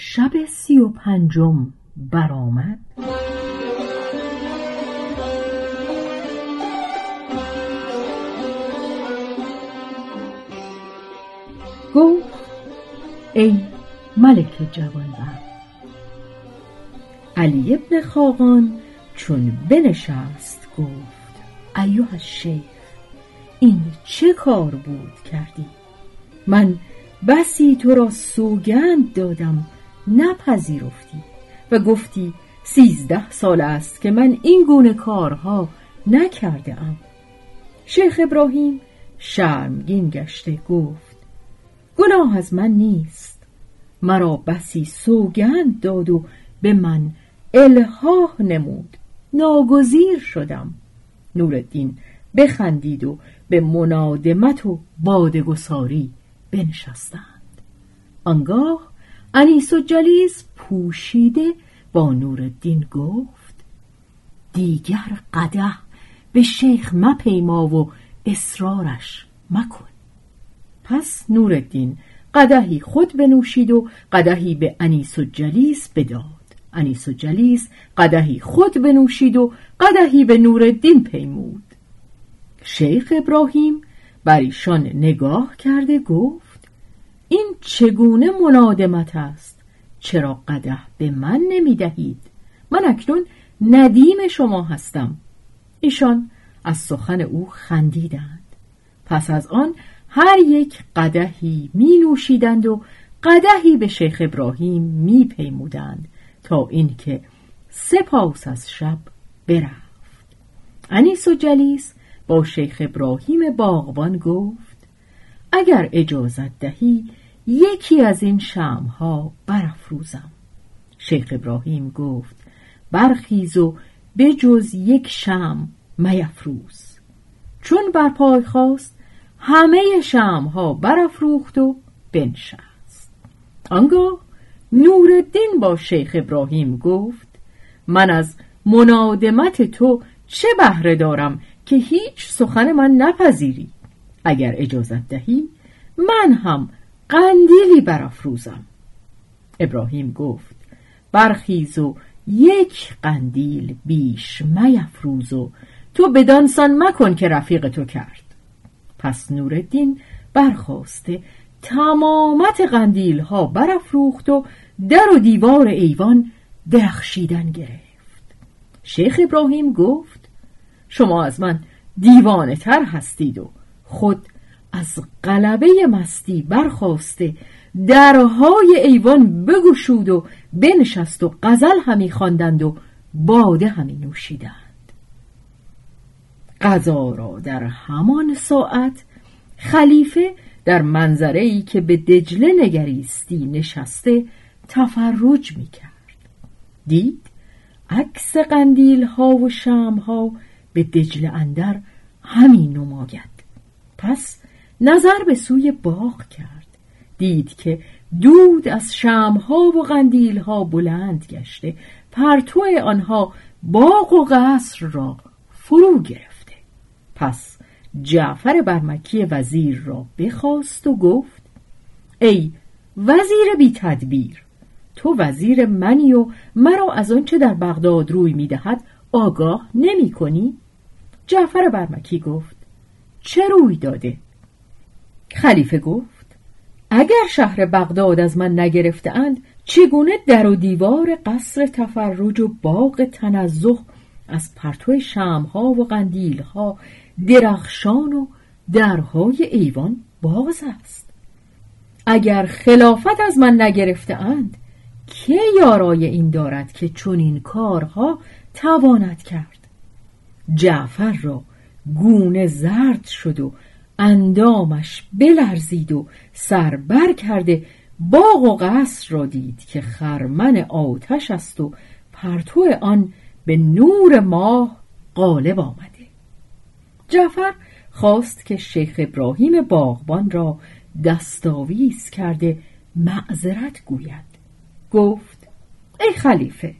شب سی و پنجم برآمد. گفت ای ملک جوانبخت علی ابن خاقان چون بنشست گفت ایوه شیخ این چه کار بود کردی؟ من بسی تو را سوگند دادم نپذیرفتی و گفتی سیزده سال است که من این گونه کارها نکرده ام شیخ ابراهیم شرمگین گشته گفت گناه از من نیست. مرا بسی سوگند داد و به من الهاه نمود. ناگزیر شدم. نورالدین بخندید و به منادمت و بادگساری بنشستند. آنگاه انیس و جلیس پوشیده با نورالدین گفت دیگر قده به شیخ مپیما و اصرارش مکن. پس نورالدین قدهی خود بنوشید و قدهی به انیس و جلیس بداد. انیس و جلیس قدهی خود بنوشید و قدهی به نورالدین پیمود. شیخ ابراهیم بر ایشان نگاه کرده گفت این چگونه منادمت است؟ چرا قده به من نمی دهید من اکنون ندیم شما هستم. ایشان از سخن او خندیدند. پس از آن هر یک قدهی می نوشیدند و قدهی به شیخ ابراهیم می پیمودند تا اینکه سپاس از شب برفت. انیس و جلیس با شیخ ابراهیم باغبان گفت اگر اجازت دهی یکی از این شمها برافروزم. شیخ ابراهیم گفت برخیز و به جز یک شم میفروز. چون بر پای خواست همه شمها برافروخت و بنشست. آنگاه نورالدین با شیخ ابراهیم گفت من از منادمت تو چه بهره دارم که هیچ سخن من نپذیری؟ اگر اجازت دهی من هم قندیلی برافروزم ابراهیم گفت برخیز و یک قندیل بیش میفروز و تو بدانسان مکن که رفیق تو کرد. پس نورالدین برخواسته تمامت قندیل ها برافروخت و در و دیوار ایوان درخشیدن گرفت. شیخ ابراهیم گفت شما از من دیوانه تر هستید و خود از قلبه مستی برخواسته درهای ایوان بگشود و بنشست و غزل همی خواندند و باده همی نوشیدند. غذا را در همان ساعت خلیفه در منظره ای که به دجله نگریستی نشسته تفرج می کرد. دید عکس قندیل ها و شم ها به دجله اندر همین نماید. پس نظر به سوی باغ کرد دید که دود از شمها و قندیلها بلند گشته پرتو آنها باغ و قصر را فرو گرفته پس جعفر برمکی وزیر را بخواست و گفت ای وزیر بی تدبیر تو وزیر منی و مرا از آنچه در بغداد روی می‌دهد آگاه نمی کنی؟ جعفر برمکی گفت چه روی داده؟ خلیفه گفت اگر شهر بغداد از من نگرفتند چگونه در و دیوار قصر تفرج و باغ تنزه از پرتو شمها و قندیلها درخشان و درهای ایوان باز است؟ اگر خلافت از من نگرفته اند که یارای این دارد که چنین کارها تواند کرد؟ جعفر را گونه زرد شد و اندامش بلرزید و سربر کرده باغ و قصر را دید که خرمن آتش است و پرتو آن به نور ماه غالب آمده. جعفر خواست که شیخ ابراهیم باغبان را دستاویز کرده معذرت گوید. گفت ای خلیفه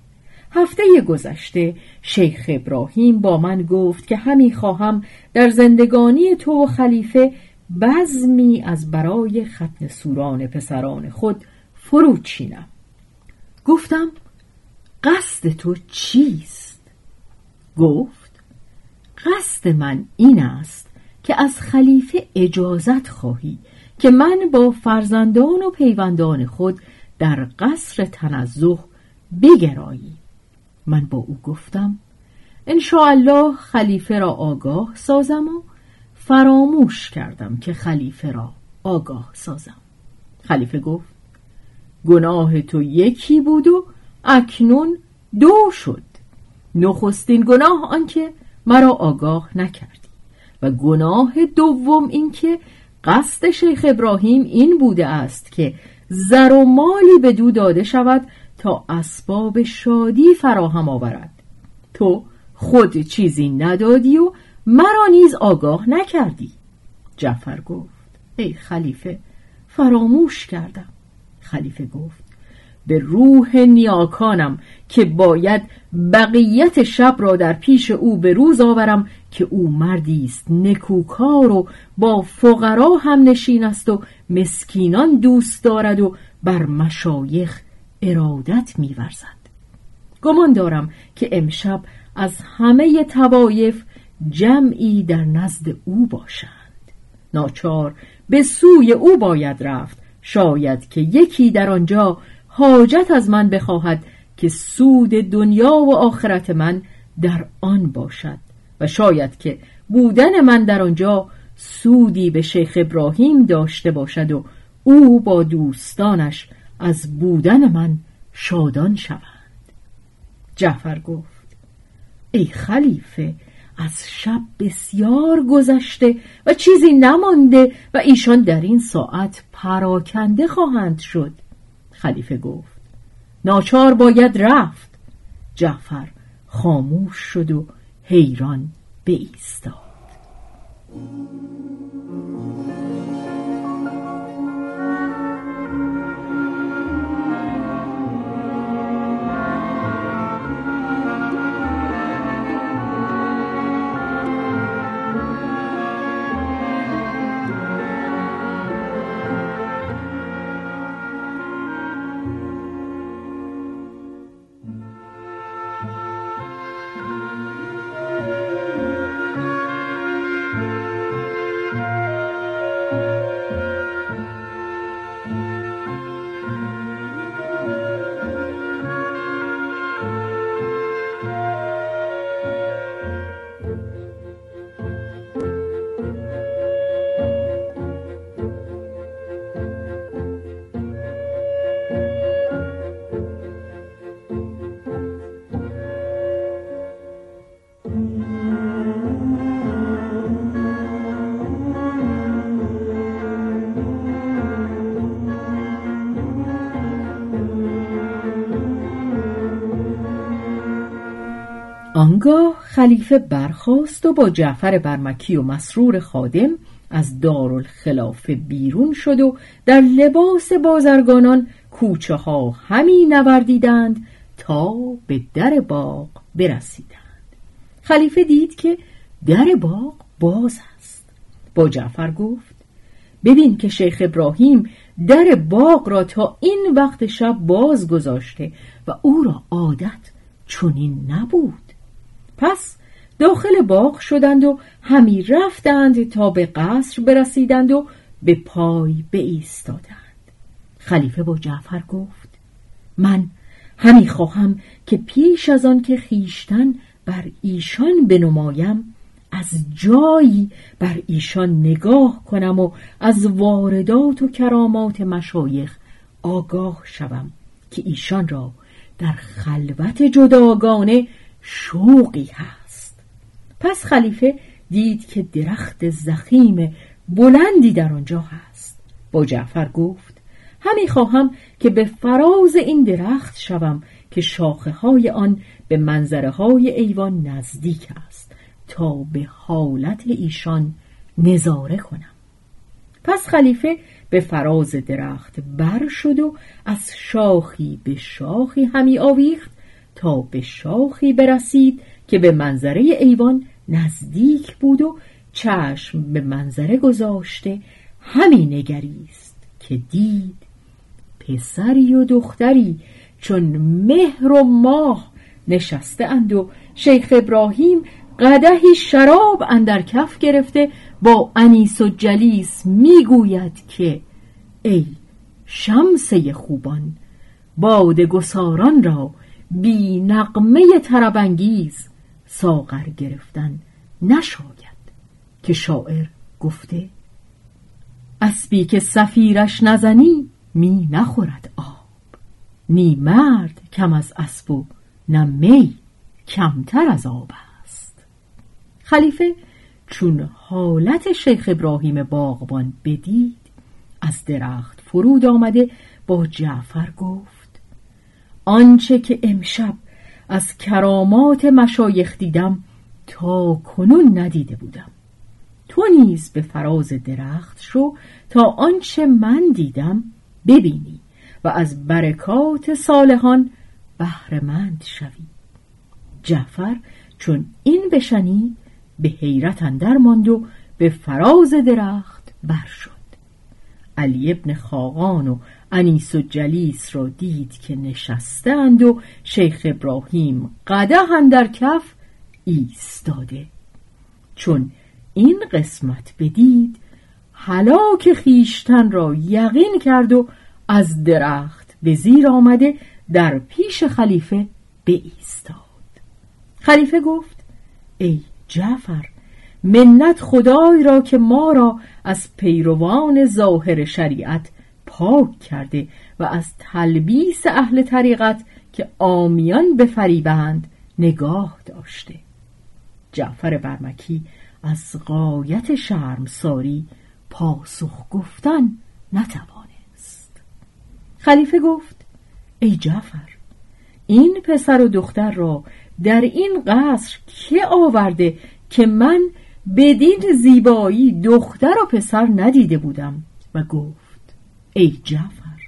هفته گذشته شیخ ابراهیم با من گفت که همی خواهم در زندگانی تو و خلیفه بزمی از برای ختن سوران پسران خود فرو چینم گفتم قصد تو چیست؟ گفت قصد من این است که از خلیفه اجازت خواهی که من با فرزندان و پیوندان خود در قصر تنزه بگرایی من با او گفتم الله خلیفه را آگاه سازم و فراموش کردم که خلیفه را آگاه سازم. خلیفه گفت گناه تو یکی بود و اکنون دو شد. نخستین گناه آنکه مرا آگاه نکردی و گناه دوم اینکه قصد شیخ ابراهیم این بوده است که زر و مالی به دو داده شود تا اسباب شادی فراهم آورد. تو خود چیزی ندادی و مرا نیز آگاه نکردی. جعفر گفت ای خلیفه فراموش کردم. خلیفه گفت به روح نیاکانم که باید بقیت شب را در پیش او به روز آورم که او مردی است نکوکار و با فقرا هم نشین است و مسکینان دوست دارد و بر مشایخ ارادت میورزد. گمان دارم که امشب از همه توایف جمعی در نزد او باشند. ناچار به سوی او باید رفت. شاید که یکی در آنجا حاجت از من بخواهد که سود دنیا و آخرت من در آن باشد و شاید که بودن من در آنجا سودی به شیخ ابراهیم داشته باشد و او با دوستانش از بودن من شادان شوند. جعفر گفت ای خلیفه از شب بسیار گذشته و چیزی نمانده و ایشان در این ساعت پراکنده خواهند شد. خلیفه گفت ناچار باید رفت. جعفر خاموش شد و حیران ایستاد آنگاه خلیفه برخاست و با جعفر برمکی و مسرور خادم از دارالخلافه بیرون شد و در لباس بازرگانان کوچه ها همی نوردیدند تا به در باغ برسیدند. خلیفه دید که در باغ باز است. با جعفر گفت ببین که شیخ ابراهیم در باغ را تا این وقت شب باز گذاشته و او را عادت چنین نبود. پس داخل باغ شدند و همی رفتند تا به قصر برسیدند و به پای ایستادند خلیفه با جعفر گفت من همی خواهم که پیش از آن که خیشتن بر ایشان بنمایم از جایی بر ایشان نگاه کنم و از واردات و کرامات مشایخ آگاه شوم که ایشان را در خلوت جداگانه شوقی هست. پس خلیفه دید که درخت زخیم بلندی در آنجا هست. با جعفر گفت همی خواهم که به فراز این درخت شوم که شاخه های آن به منظره های ایوان نزدیک است تا به حالت ایشان نظاره کنم. پس خلیفه به فراز درخت بر شد و از شاخی به شاخی همی آویخت تا به شاخی برسید که به منظره ایوان نزدیک بود و چشم به منظره گذاشته همی نگریست که دید پسری و دختری چون مهر و ماه نشسته اند و شیخ ابراهیم قدهی شراب اندر کف گرفته با انیس و جلیس می‌گوید که ای شمسه خوبان باد گساران را بی نقمه تربنگیز ساغر گرفتن نشاید که شاعر گفته اسبی که سفیرش نزنی می نخورد آب. نی مرد کم از اسب و نه می کمتر از آب است. خلیفه چون حالت شیخ ابراهیم باغبان بدید از درخت فرود آمده با جعفر گفت آنچه که امشب از کرامات مشایخ دیدم تا کنون ندیده بودم. تو نیز به فراز درخت شو تا آنچه من دیدم ببینی و از برکات صالحان بهرهمند شوی. جعفر چون این بشنید به حیرت اندر ماند و به فراز درخت بر شد علی ابن خاقان و انیس و جلیس را دید که نشستند و شیخ ابراهیم قده در کف ایستاده. چون این قسمت بدید هلاک خیشتن را یقین کرد و از درخت به زیر آمده در پیش خلیفه ایستاد خلیفه گفت ای جعفر منت خدای را که ما را از پیروان ظاهر شریعت پاک کرده و از تلبیس اهل طریقت که آمیان بفریبند نگاه داشته. جعفر برمکی از قایت شرمساری پاسخ گفتن نتوانست. خلیفه گفت ای جعفر این پسر و دختر را در این قصر که آورده که من بدین زیبایی دختر و پسر ندیده بودم؟ و گفت ای جعفر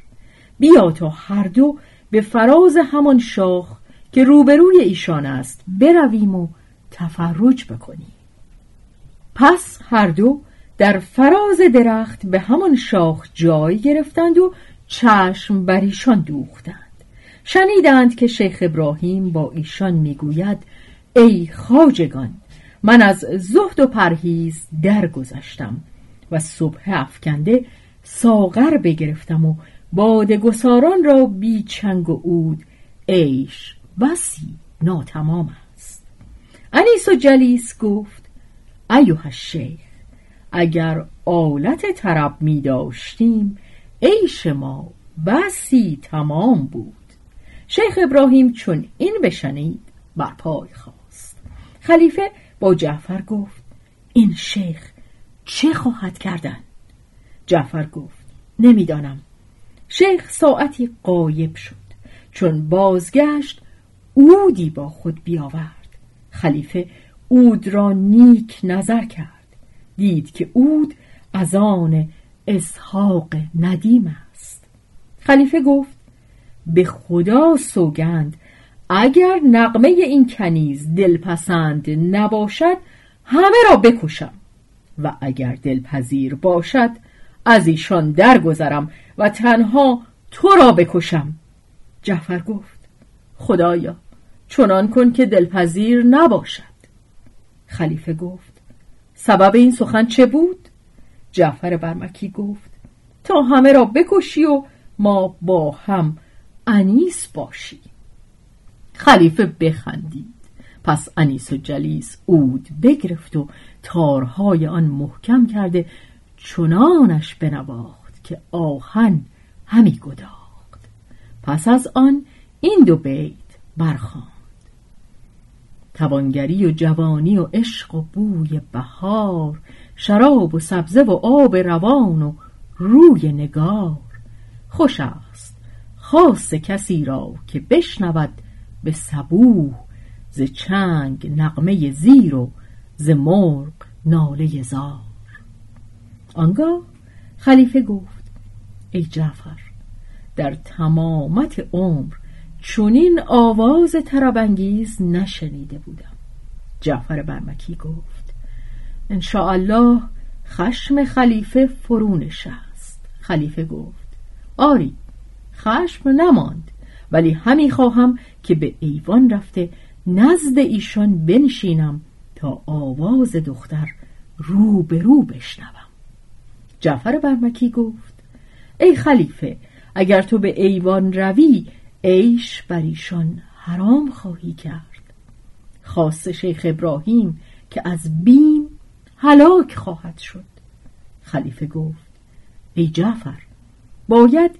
بیا تا هر دو به فراز همان شاخ که روبروی ایشان است برویم و تفرج بکنیم. پس هر دو در فراز درخت به همان شاخ جای گرفتند و چشم بر ایشان دوختند. شنیدند که شیخ ابراهیم با ایشان می‌گوید ای خاجگان من از زهد و پرهیز درگذشتم و صبح افکنده ساغر بگرفتم و باد گساران را بی چنگ و اود عیش بسی ناتمام است. انیس و جلیس گفت ایوه الشیخ اگر آلت طرب می داشتیم عیش ما بسی تمام بود. شیخ ابراهیم چون این بشنید بر پای خواست خلیفه با جعفر گفت این شیخ چه خواهد کردن؟ جعفر گفت نمی‌دانم. شیخ ساعتی قایب شد چون بازگشت اودی با خود بیاورد. خلیفه اود را نیک نظر کرد دید که اود از آن اسحاق ندیم است. خلیفه گفت به خدا سوگند اگر نقمه این کنیز دلپسند نباشد همه را بکشم. و اگر دلپذیر باشد از ایشان درگذرم و تنها تو را بکشم. جعفر گفت خدایا چنان کن که دلپذیر نباشد. خلیفه گفت سبب این سخن چه بود؟ جعفر برمکی گفت تا همه را بکشی و ما با هم انیس باشی. خلیفه بخندید پس انیس و جلیس اود بگرفت و تارهای آن محکم کرده چنانش بنواخت که آهن همی گداخت. پس از آن این دو بیت برخواند. توانگری و جوانی و عشق و بوی بهار شراب و سبزه و آب روان و روی نگار. خوش است خاص کسی را که بشنود به سبوه ز چنگ نقمه زیر و ز مرغ ناله زار. آنگاه خلیفه گفت ای جعفر در تمامت عمر چونین آواز ترابنگیز نشنیده بودم. جعفر برمکی گفت الله خشم خلیفه فرونش است خلیفه گفت آری خشم نماند ولی همی خواهم که به ایوان رفته نزد ایشان بنشینم تا آواز دختر رو به رو بشنوم. جعفر برمکی گفت ای خلیفه اگر تو به ایوان روی عیش بر ایشان حرام خواهی کرد. خاص شیخ ابراهیم که از بیم هلاک خواهد شد. خلیفه گفت ای جعفر باید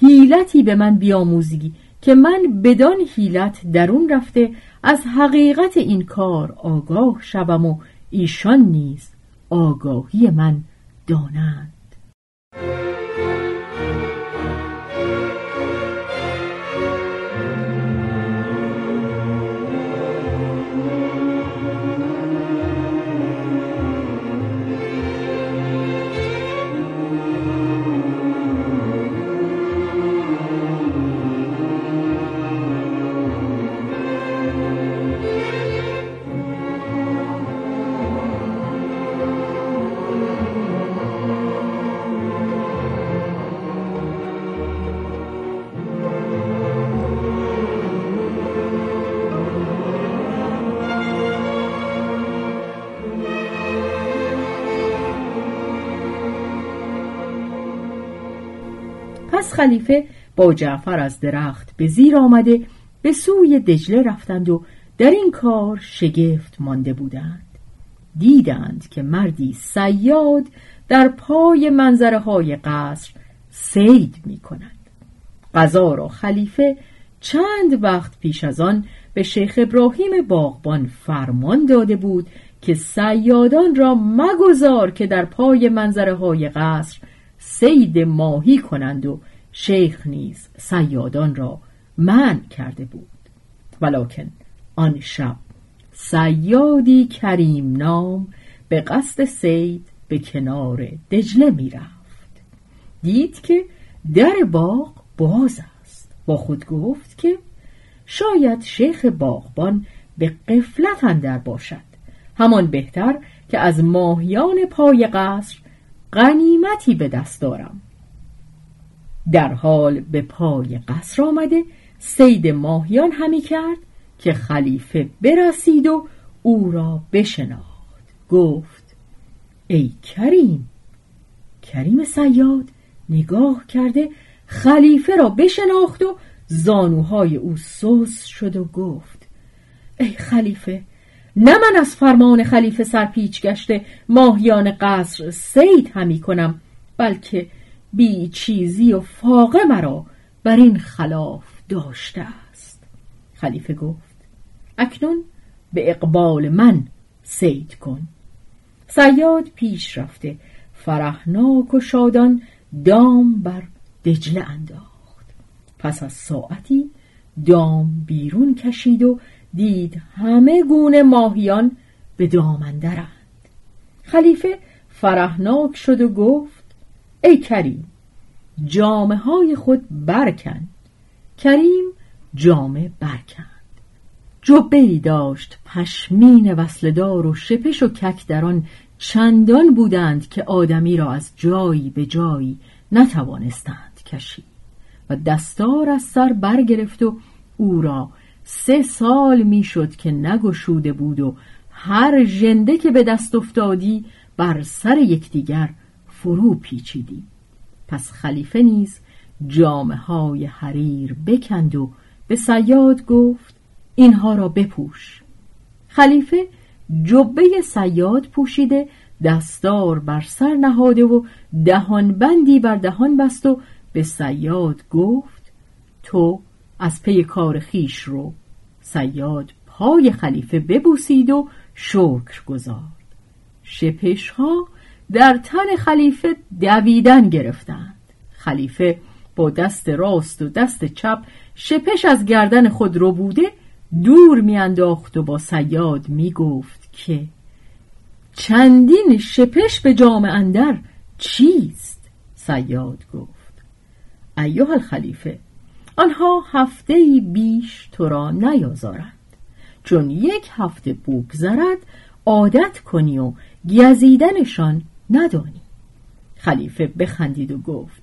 حیلتی به من بیاموزی که من بدان حیلت درون رفته از حقیقت این کار آگاه شوم و ایشان نیز آگاهی من دانند. خلیفه با جعفر از درخت به زیر آمده به سوی دجله رفتند و در این کار شگفت مانده بودند. دیدند که مردی سیاد در پای منظره های قصر سید می کند قضا را خلیفه چند وقت پیش از آن به شیخ ابراهیم باغبان فرمان داده بود که سیادان را مگذار که در پای منظره های قصر سید ماهی کنند و شیخ نیز سیادان را من کرده بود. ولکن آن شب سیادی کریم نام به قصد سید به کنار دجله می رفت. دید که در باغ باز است. با خود گفت که شاید شیخ باغبان به قفلت اندر باشد. همان بهتر که از ماهیان پای قصر غنیمتی به دست دارم. در حال به پای قصر آمده سید ماهیان همی کرد که خلیفه برسید و او را بشناخت. گفت ای کریم کریم سیاد نگاه کرده خلیفه را بشناخت و زانوهای او سوس شد و گفت ای خلیفه نه من از فرمان خلیفه سرپیچ گشته ماهیان قصر سید همی کنم بلکه بی چیزی و فاقه مرا بر این خلاف داشته است. خلیفه گفت اکنون به اقبال من سید کن. سیاد پیش رفته فرحناک و شادان دام بر دجله انداخت. پس از ساعتی دام بیرون کشید و دید همه گونه ماهیان به دامندرند خلیفه فرحناک شد و گفت ای کریم جامه های خود برکن. کریم جامه برکند. جبه داشت پشمین وصلدار و شپش و کک در آن چندان بودند که آدمی را از جایی به جایی نتوانستند کشید. و دستار از سر برگرفت و او را سه سال می‌شد که نگشوده بود و هر ژنده که به دست افتادی بر سر یکدیگر فرو پیچیدی پس خلیفه نیز جامه های حریر بکند و به سیاد گفت اینها را بپوش. خلیفه جبه سیاد پوشیده دستار بر سر نهاده و دهان بندی بر دهان بست و به سیاد گفت تو از پی کار خیش رو. سیاد پای خلیفه ببوسید و شکر گذارد شپش ها در تن خلیفه دویدن گرفتند. خلیفه با دست راست و دست چپ شپش از گردن خود رو بوده دور میانداخت و با سیاد می‌گفت که چندین شپش به جام اندر چیست؟ سیاد گفت. ایوه الخلیفه آنها هفته بیش تو را نیازارند. چون یک هفته بگذرد عادت کنی و گزیدنشان ندانی. خلیفه بخندید و گفت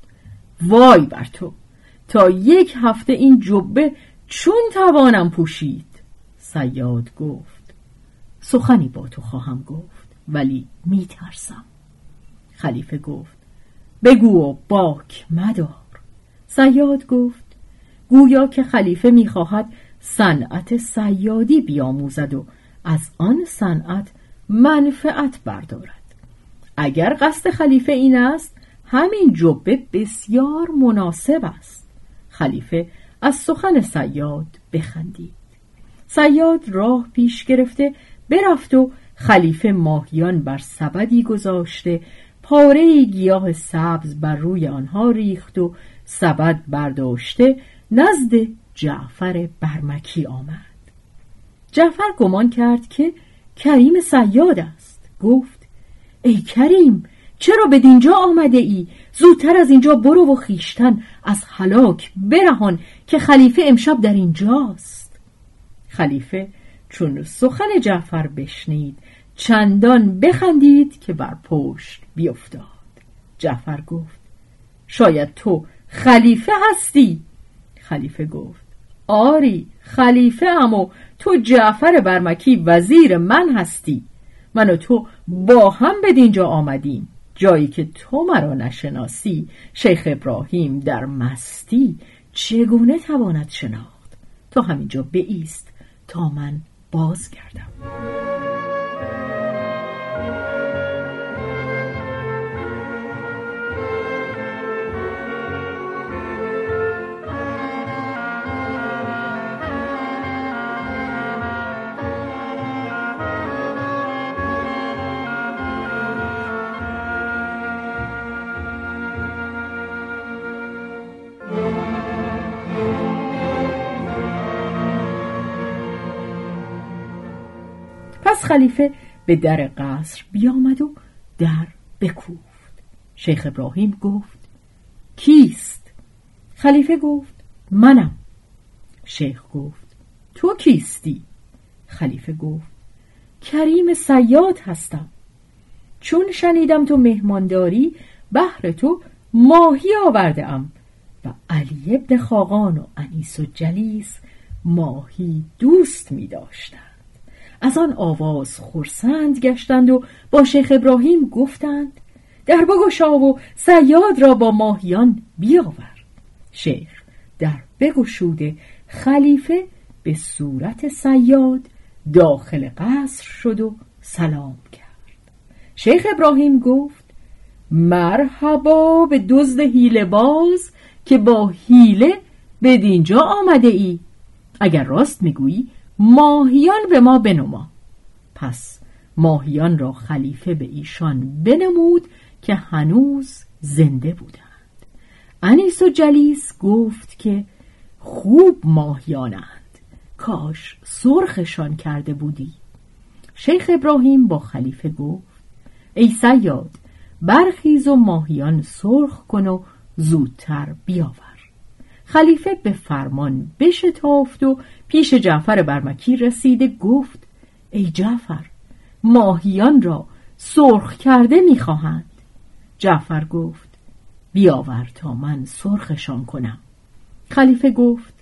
وای بر تو تا یک هفته این جبه چون توانم پوشید؟ سیاد گفت سخنی با تو خواهم گفت ولی میترسم. خلیفه گفت بگو و باک مدار. سیاد گفت گویا که خلیفه می‌خواهد صنعت سیادی بیاموزد و از آن صنعت منفعت بردارد. اگر قصد خلیفه این است همین جبه بسیار مناسب است. خلیفه از سخن سیاد بخندید. سیاد راه پیش گرفته برفت و خلیفه ماهیان بر سبدی گذاشته پاره گیاه سبز بر روی آنها ریخت و سبد برداشته نزد جعفر برمکی آمد. جعفر گمان کرد که کریم سیاد است. گفت ای کریم چرا به دینجا آمده ای؟ زودتر از اینجا برو و خیشتن از حلاک برهان که خلیفه امشب در اینجاست. خلیفه چون سخن جعفر بشنید چندان بخندید که بر پشت بیفتاد. جعفر گفت شاید تو خلیفه هستی؟ خلیفه گفت آری خلیفه و تو جعفر برمکی وزیر من هستی. من و تو با هم به دینجا آمدیم. جایی که تو مرا نشناسی شیخ ابراهیم در مستی چگونه تواند شناخت؟ تو همینجا بیست تا من بازگردم. خلیفه به در قصر بیامد و در بکوفت شیخ ابراهیم گفت کیست؟ خلیفه گفت منم شیخ گفت تو کیستی؟ خلیفه گفت کریم سیاد هستم چون شنیدم تو مهمانداری بهر تو ماهی آورده ام و علی ابن خاقان و انیس و جلیس ماهی دوست می داشتن. از آن آواز خورسند گشتند و با شیخ ابراهیم گفتند در بگشا و سیاد را با ماهیان بیاور شیخ در بگشوده خلیفه به صورت سیاد داخل قصر شد و سلام کرد. شیخ ابراهیم گفت مرحبا به دزد هیله باز که با هیله به دینجا آمده ای. اگر راست می‌گویی ماهیان به ما بنما. پس ماهیان را خلیفه به ایشان بنمود که هنوز زنده بودند. انیس و جلیس گفت که خوب ماهیانند. کاش سرخشان کرده بودی. شیخ ابراهیم با خلیفه گفت ای سیاد برخیز و ماهیان سرخ کن و زودتر بیاور. خلیفه به فرمان بشتافت و پیش جعفر برمکی رسیده گفت ای جعفر ماهیان را سرخ کرده می‌خواهند. جعفر گفت بیاور تا من سرخشان کنم. خلیفه گفت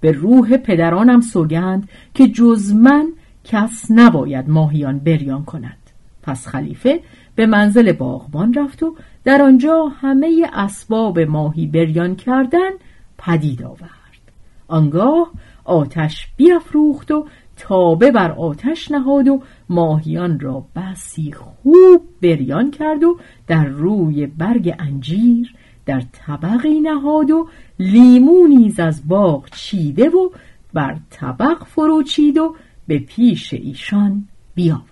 به روح پدرانم سوگند که جز من کس نباید ماهیان بریان کند. پس خلیفه به منزل باغبان رفت و در آنجا همه اسباب ماهی بریان کردن پدید آورد. آنگاه آتش بیافروخت و تابه بر آتش نهاد و ماهیان را بسی خوب بریان کرد و در روی برگ انجیر در طبقی نهاد و لیمو نیز از باغ چیده و بر طبق فرو چید و به پیش ایشان بیاورد.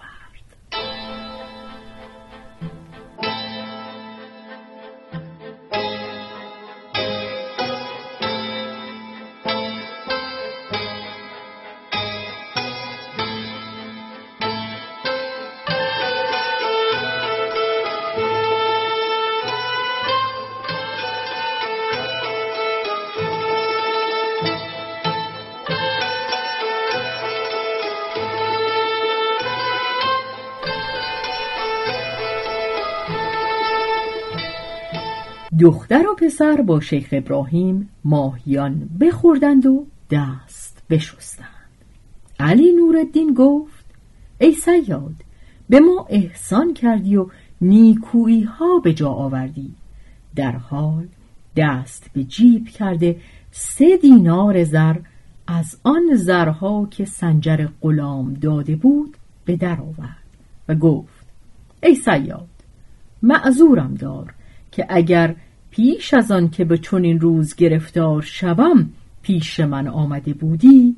دختر و پسر با شیخ ابراهیم ماهیان بخوردند و دست بشستند. علی نورالدین گفت ای سیاد به ما احسان کردی و نیکویی ها به جا آوردی. در حال دست به جیب کرده سه دینار زر از آن زرها که سنجر غلام داده بود به در آورد و گفت ای سیاد معذورم دار که اگر پیش از آن که به چنین روز گرفتار شوم پیش من آمده بودی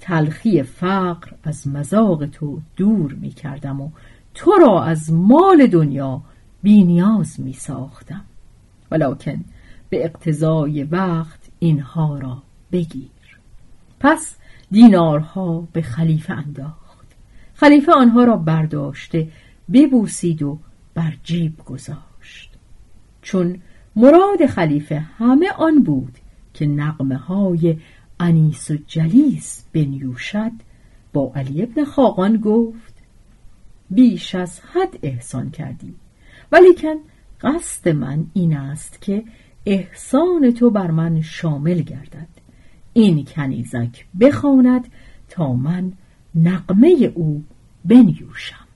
تلخی فقر از مزاق تو دور می کردم و تو را از مال دنیا بینیاز می ساختم. ولیکن به اقتضای وقت اینها را بگیر. پس دینارها به خلیفه انداخت. خلیفه آنها را برداشته ببوسید و بر جیب گذاشت. چون مراد خلیفه همه آن بود که نقمه های انیس و جلیس بنیوشد با علی ابن خاقان گفت بیش از حد احسان کردی ولیکن قصد من این است که احسان تو بر من شامل گردد. این کنیزک بخواند تا من نقمه او بنیوشم.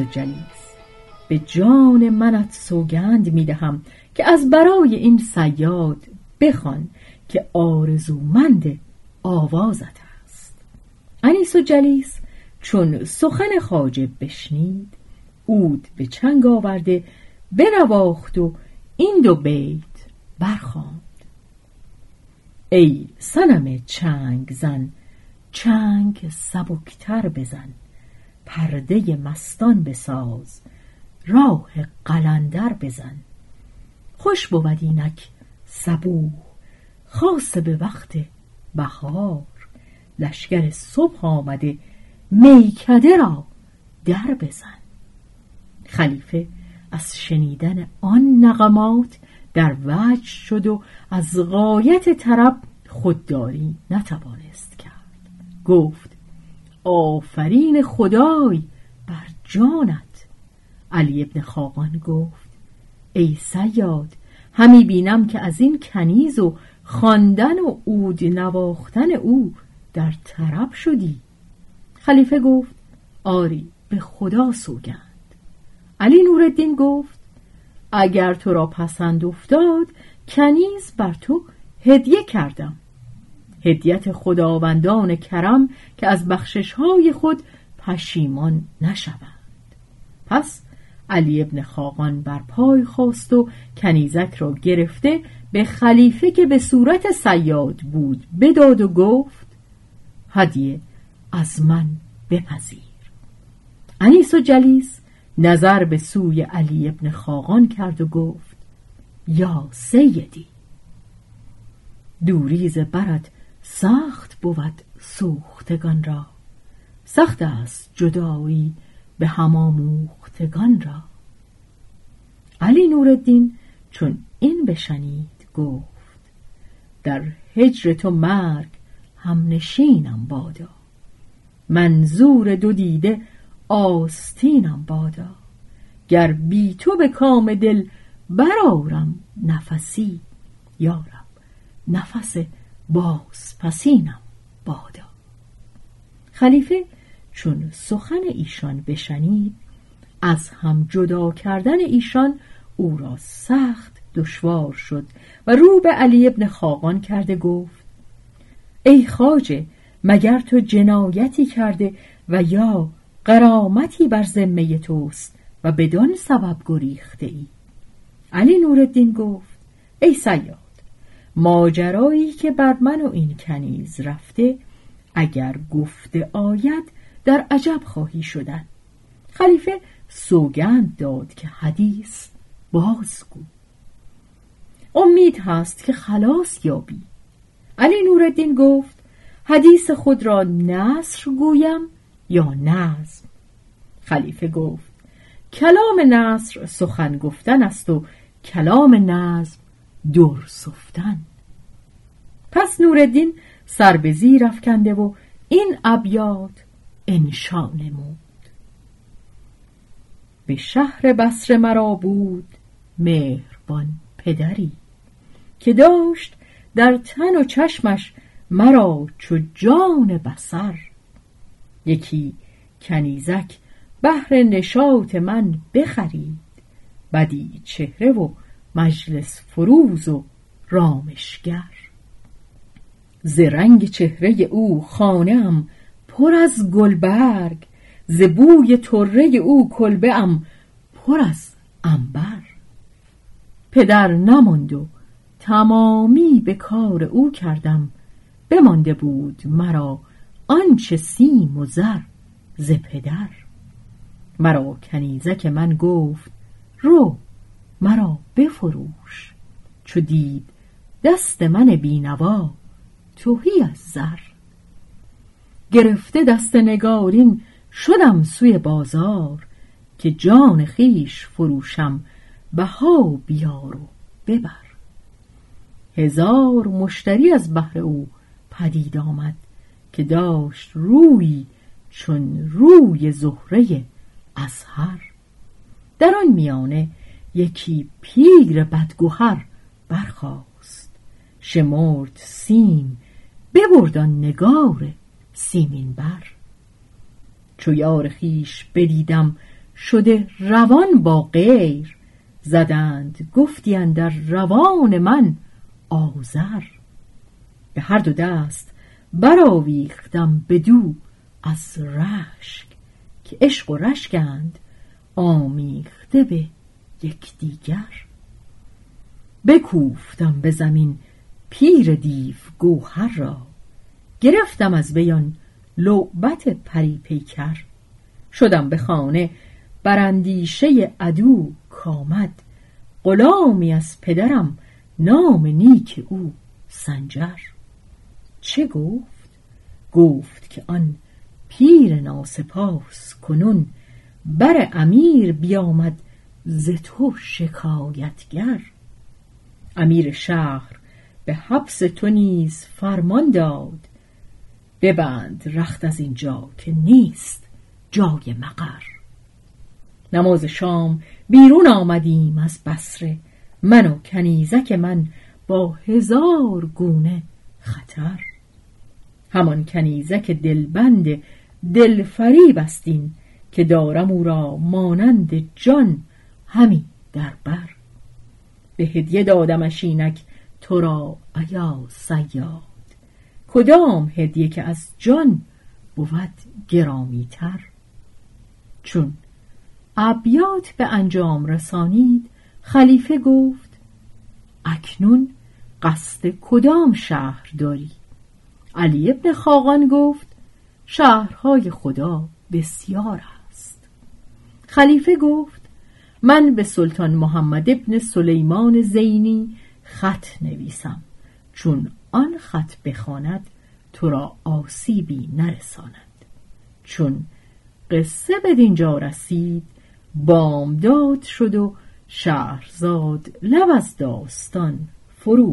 انیس و جلیس. به جان منت سوگند می‌دهم که از برای این سیاد بخوان که آرزومند آوازت است. انیس و جلیس چون سخن خاجب بشنید اود به چنگ آورده بنواخت و این دو بیت برخواند. ای سنم چنگ زن چنگ سبکتر بزن. پرده مستان بساز راه قلندر بزن. خوش بود اینک صبوح خاص به وقت بهار. لشگر صبح آمده میکده را در بزن. خلیفه از شنیدن آن نغمات در وجه شد و از غایت طرب خودداری نتوانست گفت آفرین خدای بر جانت. علی ابن خاقان گفت ای سیاد همی بینم که از این کنیز و خواندن و عود نواختن او در طرب شدی. خلیفه گفت آری به خدا سوگند. علی نورالدین گفت اگر تو را پسند افتاد کنیز بر تو هدیه کردم. هدیت خداوندان کرم که از های خود پشیمان نشوند. پس علی ابن خاقان بر پای خواست و کنیزک را گرفته به خلیفه که به صورت سیاد بود بداد و گفت هدیه از من بپذیر. انیس و جلیس نظر به سوی علی ابن خاقان کرد و گفت یا سیدی دوریز برد سخت بود سوختگان را. سخت است جدایی به هم آموختگان را. علی نورالدین چون این بشنید گفت در هجر تو مرگ هم نشینم بادا. منظور دو دیده آستینم بادا. گر بی تو به کام دل برارم نفسی یارم نفس باز پسینم بادا. خلیفه چون سخن ایشان بشنید از هم جدا کردن ایشان او را سخت دشوار شد و رو به علی ابن خاقان کرده گفت ای خاجه مگر تو جنایتی کرده و یا قرامتی بر ذمه توست و بدان سبب گریخته ای علی نورالدین گفت ای سیاد ماجرایی که بر من و این کنیز رفته اگر گفته آید در عجب خواهی شدن. خلیفه سوگند داد که حدیث بازگو. امید هست که خلاص یابی. علی نورالدین گفت حدیث خود را نصر گویم یا نظم؟ خلیفه گفت کلام نصر سخن گفتن است و کلام نظم دور سفتن. پس نورالدین سر به زیر افکنده و این ابیات انشا نمود. به شهر بصره مرا بود مهربان پدری که داشت در تن و چشمش مرا چو جان بسر یکی کنیزک بهر نشاط من بخرید بدی چهره و مجلس فروز و رامشگر. ز رنگ چهره او خانه پر از گلبرگ ز بوی طره او کلبه ام پر از انبر پدر نماند و تمامی به کار او کردم بمانده بود مرا آنچه سیم و زر ز پدر. مرا کنیزک من گفت رو مرا بفروش. چو دید دست من بینوا توهی از زر. گرفته دست نگارین شدم سوی بازار که جان خیش فروشم بها بیار و ببر. هزار مشتری از بهر او پدید آمد که داشت روی چون روی زهره ازهر. در آن میانه یکی پیر بدگوهر برخاست. شمرد سیم ببرد آن نگار سیمین بر. چو یار خیش بدیدم شده روان با غیر زدند گفتی در روان من آذر. به هر دو دست برآویختم بدو از رشک که عشق و رشکند آمیخته به یکدیگر؟ بکوفتم به زمین پیر دیو گوهر را گرفتم از بیان لعبت پری پیکر شدم به خانه براندیشه عدو کامد غلامی از پدرم نام نیک او سنجر. چه گفت؟ گفت که آن پیر ناسپاس کنون بر امیر بیامد ز تو شکایتگر. امیر شهر به حبس تو نیز فرمان داد. ببند رخت از اینجا که نیست جای مقر. نماز شام بیرون آمدیم از بسره من و کنیزک من با هزار گونه خطر. همان کنیزک دلبند دلفری بستین که دارم او را مانند جان همی در بر. به هدیه دادمش اینک تو را ایا سیاد کدام هدیه که از جان بود گرامی تر چون ابیات به انجام رسانید خلیفه گفت اکنون قصد کدام شهر داری؟ علی ابن خاقان گفت شهرهای خدا بسیار است. خلیفه گفت من به سلطان محمد ابن سلیمان زینی خط نویسم. چون آن خط بخواند تو را آسیبی نرساند. چون قصه به دینجا رسید بامداد شد و شهرزاد لب از داستان فرو